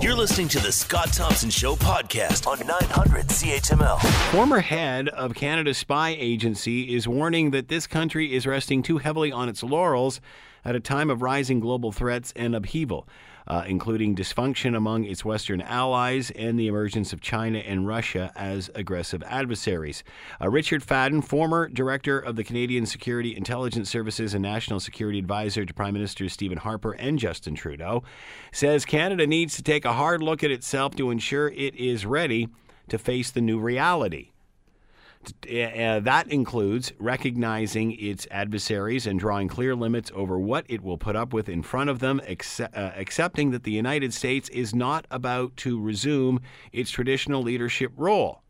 You're listening to the Scott Thompson Show podcast on 900 CHML. Former head of Canada's spy agency is warning that this country is resting too heavily on its laurels at a time of rising global threats and upheaval uh, including dysfunction among its Western allies and the emergence of China and Russia as aggressive adversaries. Uh, Richard Fadden, former director of the Canadian Security Intelligence Services and National Security Advisor to Prime Minister Stephen Harper and Justin Trudeau, says Canada needs to take a hard look at itself to ensure it is ready to face the new reality. Uh, that includes recognizing its adversaries and drawing clear limits over what it will put up with in front of them, accept, uh, accepting that the United States is not about to resume its traditional leadership role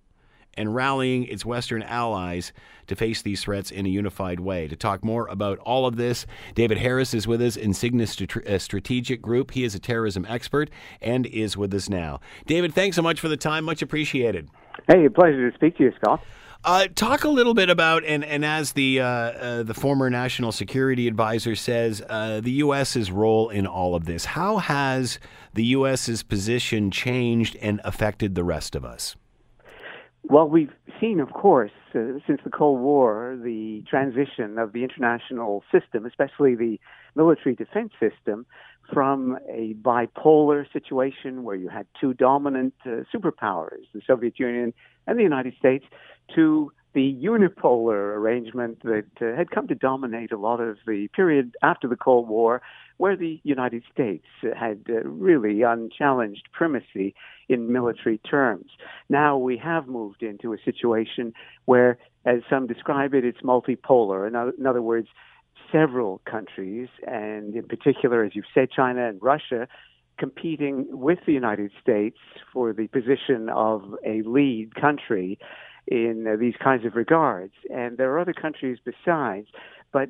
and rallying its Western allies to face these threats in a unified way. To talk more about all of this, David Harris is with us Insignis uh, Strategic Group. He is a terrorism expert and is with us now. David, thanks so much for the time. Much appreciated. Hey, a pleasure to speak to you, Scott. Uh, talk a little bit about, and, and as the uh, uh, the former national security advisor says, uh, the U.S.'s role in all of this. How has the U.S.'s position changed and affected the rest of us? Well, we've seen, of course, uh, since the Cold War, the transition of the international system, especially the military defense system, from a bipolar situation where you had two dominant uh, superpowers, the Soviet Union and the United States, to the unipolar arrangement that uh, had come to dominate a lot of the period after the Cold War, where the United States had uh, really unchallenged primacy in military terms. Now we have moved into a situation where, as some describe it, it's multipolar. In other, in other words, several countries, and in particular, as you've said, China and Russia, competing with the United States for the position of a lead country in uh, these kinds of regards. And there are other countries besides, but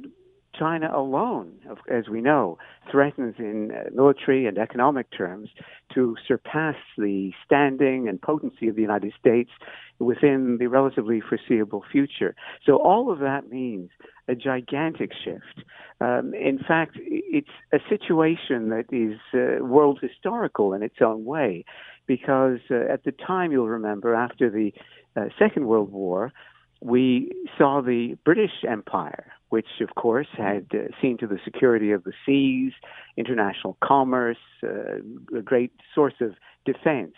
China alone, as we know, threatens in uh, military and economic terms to surpass the standing and potency of the United States within the relatively foreseeable future. So all of that means a gigantic shift. Um, in fact, it's a situation that is uh, world historical in its own way, because uh, at the time, you'll remember, after the uh, Second World War, we saw the British Empire, which of course had uh, seen to the security of the seas, international commerce, uh, a great source of defense,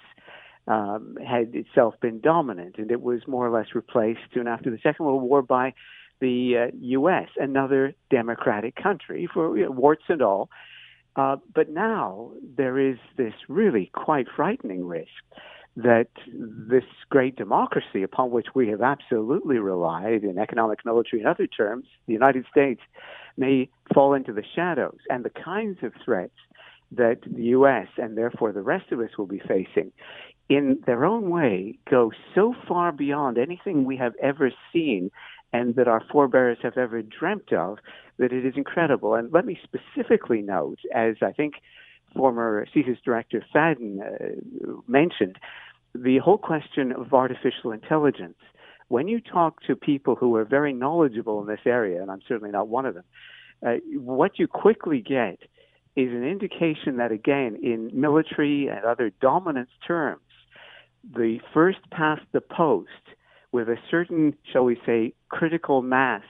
um, had itself been dominant, and it was more or less replaced soon after the Second World War by the uh, U.S., another democratic country for you know, warts and all. Uh, but now there is this really quite frightening risk that this great democracy upon which we have absolutely relied in economic, military, and other terms, the United States, may fall into the shadows. And the kinds of threats that the U.S. and therefore the rest of us will be facing, in their own way, go so far beyond anything we have ever seen and that our forebears have ever dreamt of that it is incredible. And let me specifically note, as I think former CSIS Director Fadden uh, mentioned, the whole question of artificial intelligence. When you talk to people who are very knowledgeable in this area, and I'm certainly not one of them, uh, what you quickly get is an indication that, again, in military and other dominance terms, the first past the post with a certain, shall we say, critical mass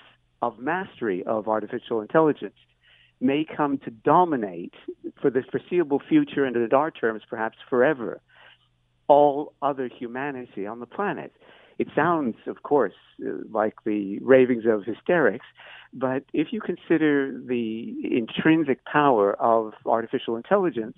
of mastery of artificial intelligence may come to dominate for the foreseeable future and in our terms perhaps forever all other humanity on the planet. It sounds, of course, uh, like the ravings of hysterics, but if you consider the intrinsic power of artificial intelligence,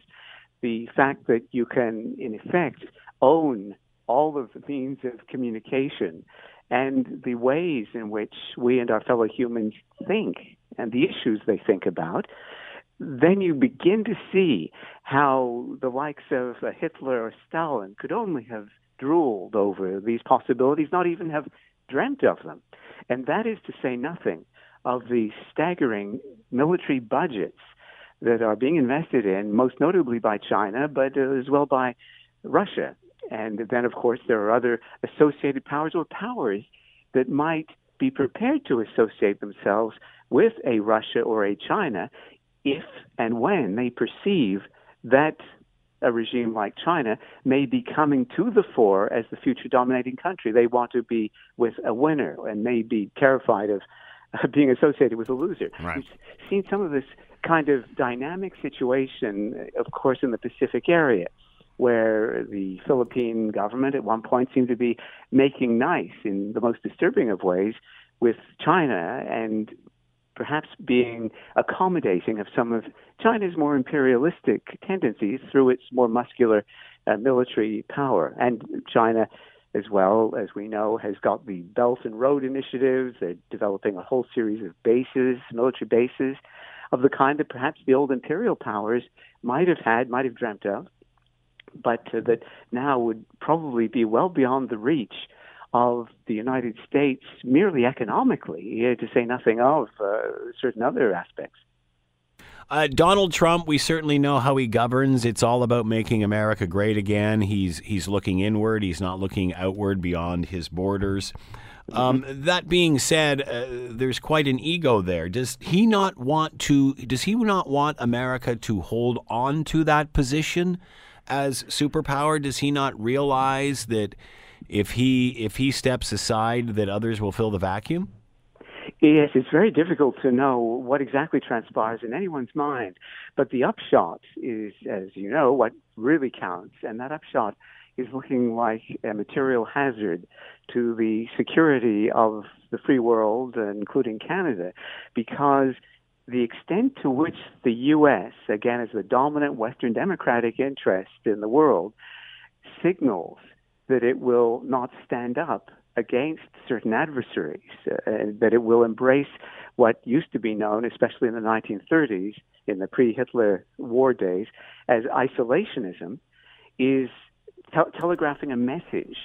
the fact that you can, in effect, own all of the means of communication and the ways in which we and our fellow humans think and the issues they think about, then you begin to see how the likes of Hitler or Stalin could only have drooled over these possibilities, not even have dreamt of them. And that is to say nothing of the staggering military budgets that are being invested in, most notably by China, but uh, as well by Russia. And then, of course, there are other associated powers or powers that might be prepared to associate themselves with a Russia or a China if and when they perceive that a regime like China may be coming to the fore as the future dominating country. They want to be with a winner and may be terrified of being associated with a loser. Right. We've seen some of this kind of dynamic situation, of course, in the Pacific area, where the Philippine government at one point seemed to be making nice in the most disturbing of ways with China and perhaps being accommodating of some of China's more imperialistic tendencies through its more muscular uh, military power. And China, as well as we know, has got the Belt and Road initiatives. They're developing a whole series of bases, military bases, of the kind that perhaps the old imperial powers might have had, might have dreamt of, but uh, that now would probably be well beyond the reach of the United States merely economically, uh, to say nothing of uh, certain other aspects. Uh, Donald Trump, we certainly know how he governs. It's all about making America great again. He's he's looking inward. He's not looking outward beyond his borders. Um, that being said, uh, there's quite an ego there. Does he not want to? Does he not want America to hold on to that position as superpower? Does he not realize that if he if he steps aside, that others will fill the vacuum? Yes, it's very difficult to know what exactly transpires in anyone's mind. But the upshot is, as you know, what really counts. And that upshot is looking like a material hazard to the security of the free world, including Canada, because the extent to which the U.S., again, as the dominant Western democratic interest in the world, signals that it will not stand up against certain adversaries, uh, and that it will embrace what used to be known, especially in the 1930s, in the pre Hitler war days, as isolationism, is te- telegraphing a message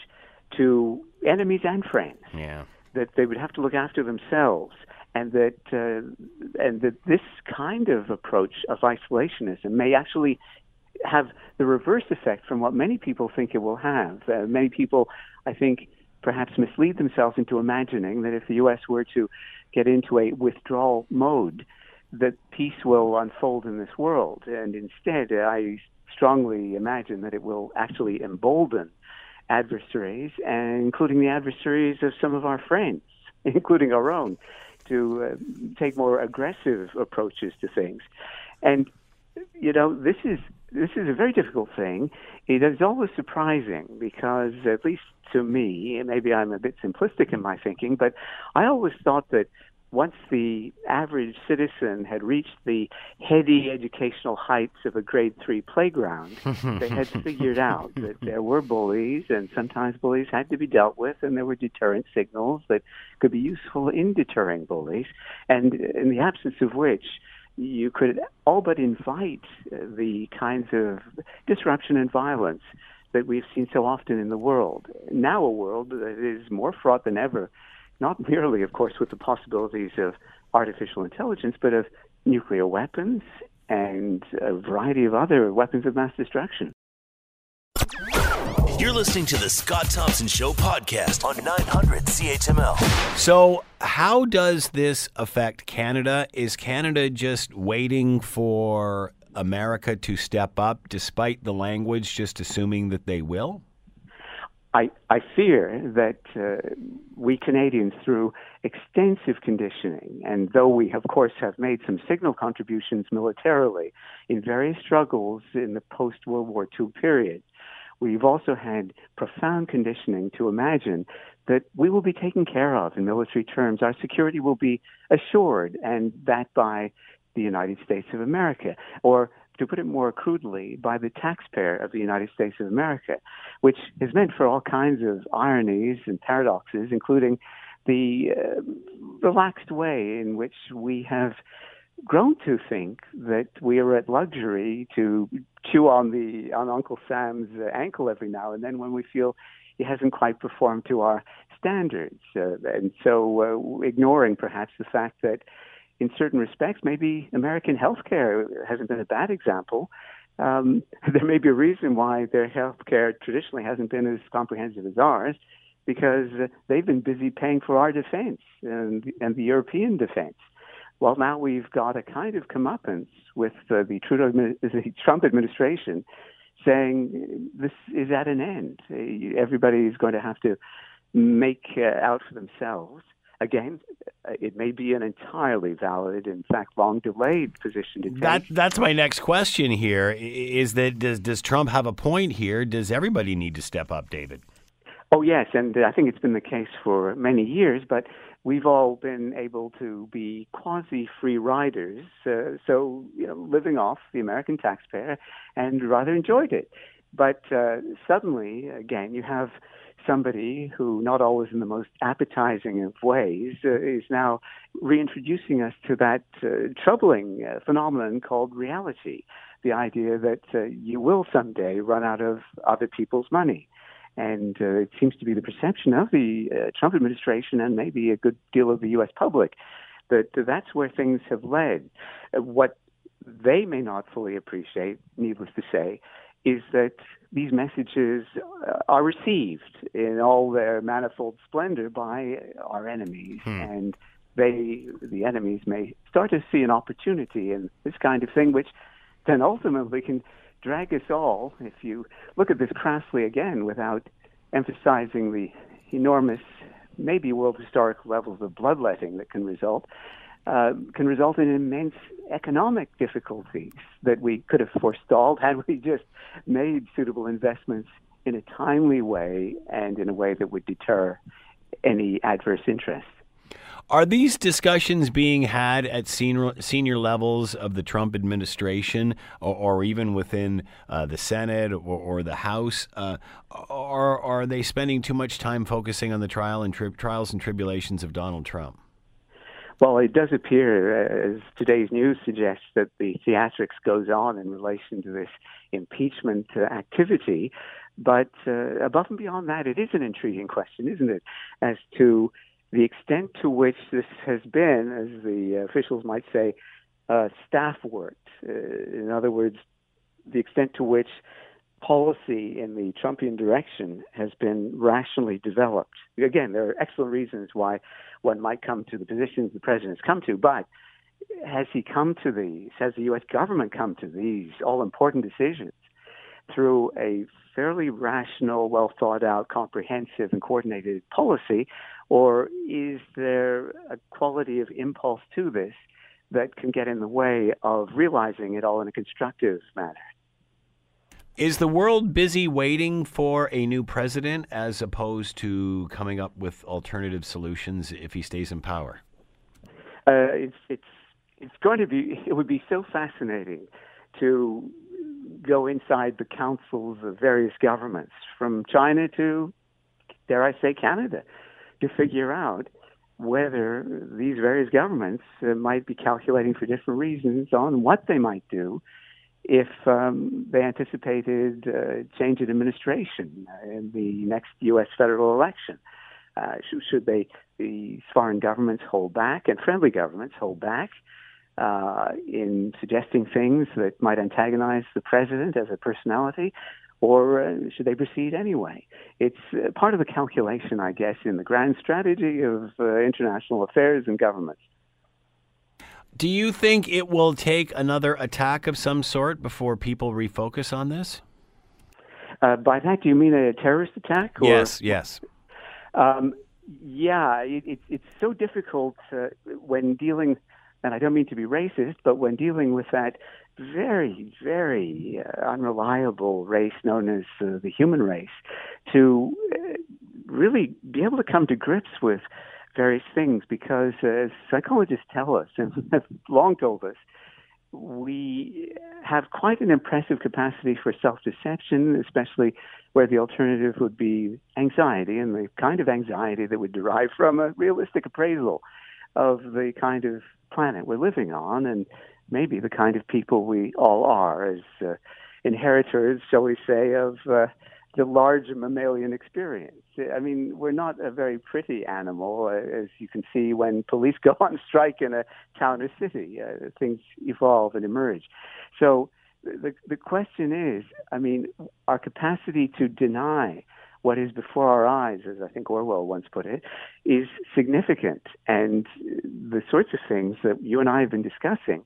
to enemies and friends Yeah. that they would have to look after themselves. And that uh, and that this kind of approach of isolationism may actually have the reverse effect from what many people think it will have. Uh, many people, I think, perhaps mislead themselves into imagining that if the U.S. were to get into a withdrawal mode, that peace will unfold in this world. And instead, I strongly imagine that it will actually embolden adversaries, and including the adversaries of some of our friends, including our own, to uh, take more aggressive approaches to things. And you know, this is this is a very difficult thing. It is always surprising because, at least to me, maybe I'm a bit simplistic in my thinking, but I always thought that once the average citizen had reached the heady educational heights of a grade three playground, they had figured out that there were bullies, and sometimes bullies had to be dealt with, and there were deterrent signals that could be useful in deterring bullies, and in the absence of which, you could all but invite the kinds of disruption and violence that we've seen so often in the world. Now, a world that is more fraught than ever, not merely, of course, with the possibilities of artificial intelligence, but of nuclear weapons and a variety of other weapons of mass destruction. You're listening to the Scott Thompson Show podcast on 900 CHML. So, how does this affect Canada? Is Canada just waiting for America to step up despite the language, just assuming that they will? I, I fear that uh, we Canadians, through extensive conditioning, and though we, of course, have made some signal contributions militarily in various struggles in the post World War II period, we've also had profound conditioning to imagine that we will be taken care of in military terms. Our security will be assured, and that by the United States of America, or to put it more crudely, by the taxpayer of the United States of America, which is meant for all kinds of ironies and paradoxes, including the uh, relaxed way in which we have grown to think that we are at luxury to chew on the on Uncle Sam's ankle every now and then when we feel he hasn't quite performed to our standards, uh, and so uh, ignoring perhaps the fact that in certain respects maybe American healthcare hasn't been a bad example. Um, there may be a reason why their healthcare traditionally hasn't been as comprehensive as ours, because they've been busy paying for our defense and, and the European defense. Well, now we've got a kind of comeuppance with uh, the Trudeau, the Trump administration saying this is at an end. Everybody is going to have to make uh, out for themselves. Again, uh, it may be an entirely valid, in fact, long delayed position to take. That, that's my next question here is that does, does Trump have a point here? Does everybody need to step up, David? Oh, yes, and I think it's been the case for many years, but we've all been able to be quasi free riders, uh, so, you know, living off the American taxpayer and rather enjoyed it. But uh, suddenly, again, you have somebody who, not always in the most appetizing of ways, uh, is now reintroducing us to that uh, troubling uh, phenomenon called reality the idea that uh, you will someday run out of other people's money. And uh, it seems to be the perception of the uh, Trump administration and maybe a good deal of the U.S. public that that's where things have led. what they may not fully appreciate, needless to say, is that these messages uh, are received in all their manifold splendor by our enemies, hmm. and they, the enemies, may start to see an opportunity in this kind of thing, which then ultimately can drag us all. If you look at this crassly again, without emphasizing the enormous, maybe world historic levels of bloodletting that can result, uh, can result in immense economic difficulties that we could have forestalled had we just made suitable investments in a timely way and in a way that would deter any adverse interest. Are these discussions being had at senior, senior levels of the Trump administration or, or even within uh, the Senate or, or the House? Uh, or, are they spending too much time focusing on the trial and tri- trials and tribulations of Donald Trump? Well, it does appear, as today's news suggests, that the theatrics goes on in relation to this impeachment activity. But uh, above and beyond that, it is an intriguing question, isn't it, as to the extent to which this has been, as the officials might say, uh, staff worked. Uh, in other words, the extent to which policy in the Trumpian direction has been rationally developed. Again, there are excellent reasons why one might come to the positions the president has come to, but has he come to these? Has the U.S. government come to these all important decisions through a fairly rational, well thought out, comprehensive, and coordinated policy? Or is there a quality of impulse to this that can get in the way of realizing it all in a constructive manner? Is the world busy waiting for a new president as opposed to coming up with alternative solutions if he stays in power? Uh, it's it's it's going to be it would be so fascinating to go inside the councils of various governments from China to dare I say Canada to figure out whether these various governments uh, might be calculating for different reasons on what they might do if um, they anticipated uh, change in administration in the next U.S. federal election. Uh, should, should they, these foreign governments hold back and friendly governments hold back uh, in suggesting things that might antagonize the president as a personality, or uh, should they proceed anyway? It's uh, part of the calculation, I guess, in the grand strategy of uh, international affairs and governments. Do you think it will take another attack of some sort before people refocus on this? Uh, by that, do you mean a terrorist attack? Or? Yes, yes. Um, yeah, it, it, it's so difficult uh, when dealing, and I don't mean to be racist, but when dealing with that very, very uh, unreliable race known as uh, the human race, to uh, really be able to come to grips with various things because, as psychologists tell us and have long told us, we have quite an impressive capacity for self deception, especially where the alternative would be anxiety and the kind of anxiety that would derive from a realistic appraisal of the kind of planet we're living on and maybe the kind of people we all are as uh, inheritors, shall we say, of uh, the large mammalian experience. I mean, we're not a very pretty animal, uh, as you can see when police go on strike in a town or city. Uh, things evolve and emerge. So the the question is, I mean, our capacity to deny what is before our eyes, as I think Orwell once put it, is significant. And the sorts of things that you and I have been discussing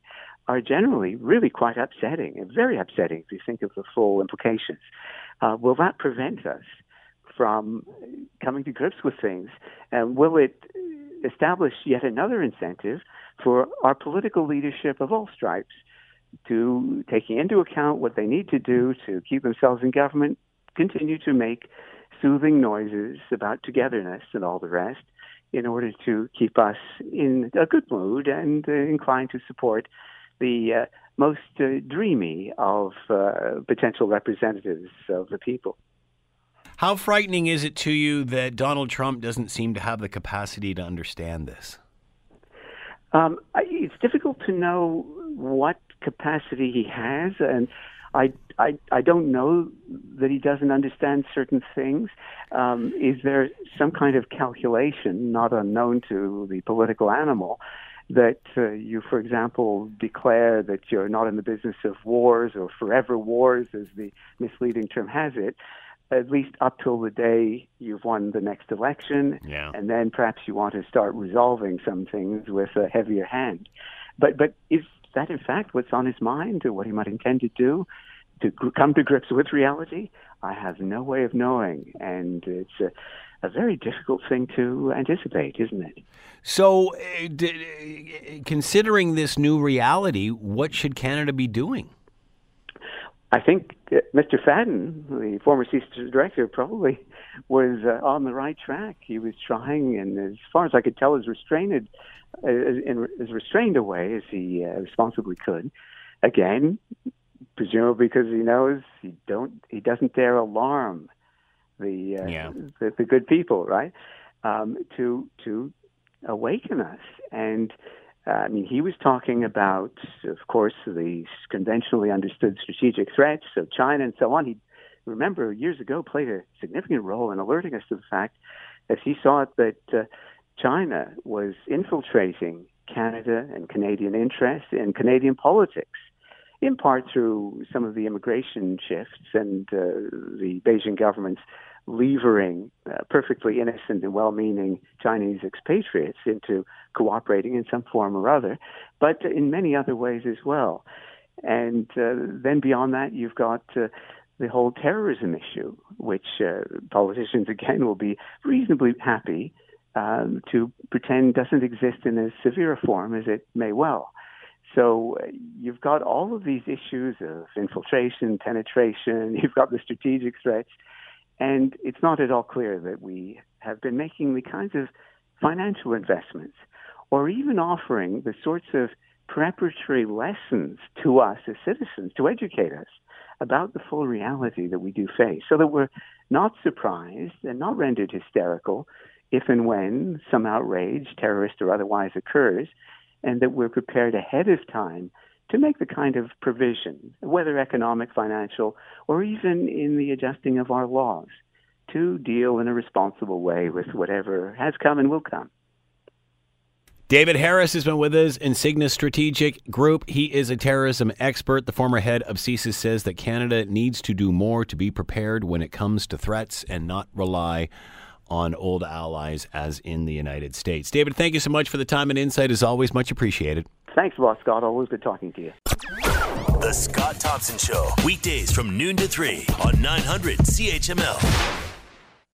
are generally really quite upsetting and very upsetting if you think of the full implications. Uh, will that prevent us from coming to grips with things? And will it establish yet another incentive for our political leadership of all stripes to, taking into account what they need to do to keep themselves in government, continue to make soothing noises about togetherness and all the rest in order to keep us in a good mood and uh, inclined to support the uh, most uh, dreamy of uh, potential representatives of the people. How frightening is it to you that Donald Trump doesn't seem to have the capacity to understand this? Um, it's difficult to know what capacity he has, and I, I, I don't know that he doesn't understand certain things. Um, is there some kind of calculation, not unknown to the political animal, that uh, you, for example, declare that you're not in the business of wars or forever wars, as the misleading term has it, at least up till the day you've won the next election, yeah. and then perhaps you want to start resolving some things with a heavier hand. But but is that in fact what's on his mind, or what he might intend to do? To come to grips with reality, I have no way of knowing, and it's a, a very difficult thing to anticipate, isn't it? So, uh, d- considering this new reality, what should Canada be doing? I think Mr. Fadden, the former CSIS director, probably was uh, on the right track. He was trying, and as far as I could tell, as restrained, uh, in as restrained a way as he uh, responsibly could. Again, presumably because he knows he don't, he doesn't dare alarm the uh, yeah. the, the, good people, right? Um, to to awaken us and uh, I mean, he was talking about, of course, the conventionally understood strategic threats of China and so on. He, remember, years ago played a significant role in alerting us to the fact that he saw it, that uh, China was infiltrating Canada and Canadian interests in Canadian politics, in part through some of the immigration shifts and uh, the Beijing government's levering uh, perfectly innocent and well-meaning Chinese expatriates into cooperating in some form or other, but in many other ways as well. And uh, then beyond that, you've got uh, the whole terrorism issue, which uh, politicians again will be reasonably happy um, to pretend doesn't exist in as severe a form as it may well. So uh, you've got all of these issues of infiltration, penetration. You've got the strategic threats and it's not at all clear that we have been making the kinds of financial investments or even offering the sorts of preparatory lessons to us as citizens to educate us about the full reality that we do face so that we're not surprised and not rendered hysterical if and when some outrage, terrorist or otherwise, occurs, and that we're prepared ahead of time to make the kind of provision, whether economic, financial, or even in the adjusting of our laws, to deal in a responsible way with whatever has come and will come. David Harris has been with us, in Insignis Strategic Group. He is a terrorism expert. The former head of CSIS says that Canada needs to do more to be prepared when it comes to threats and not rely on old allies as in the United States. David, thank you so much for the time and insight. As always, much appreciated. Thanks a lot, Scott. Always good talking to you. The Scott Thompson Show, weekdays from noon to 3 on 900 CHML.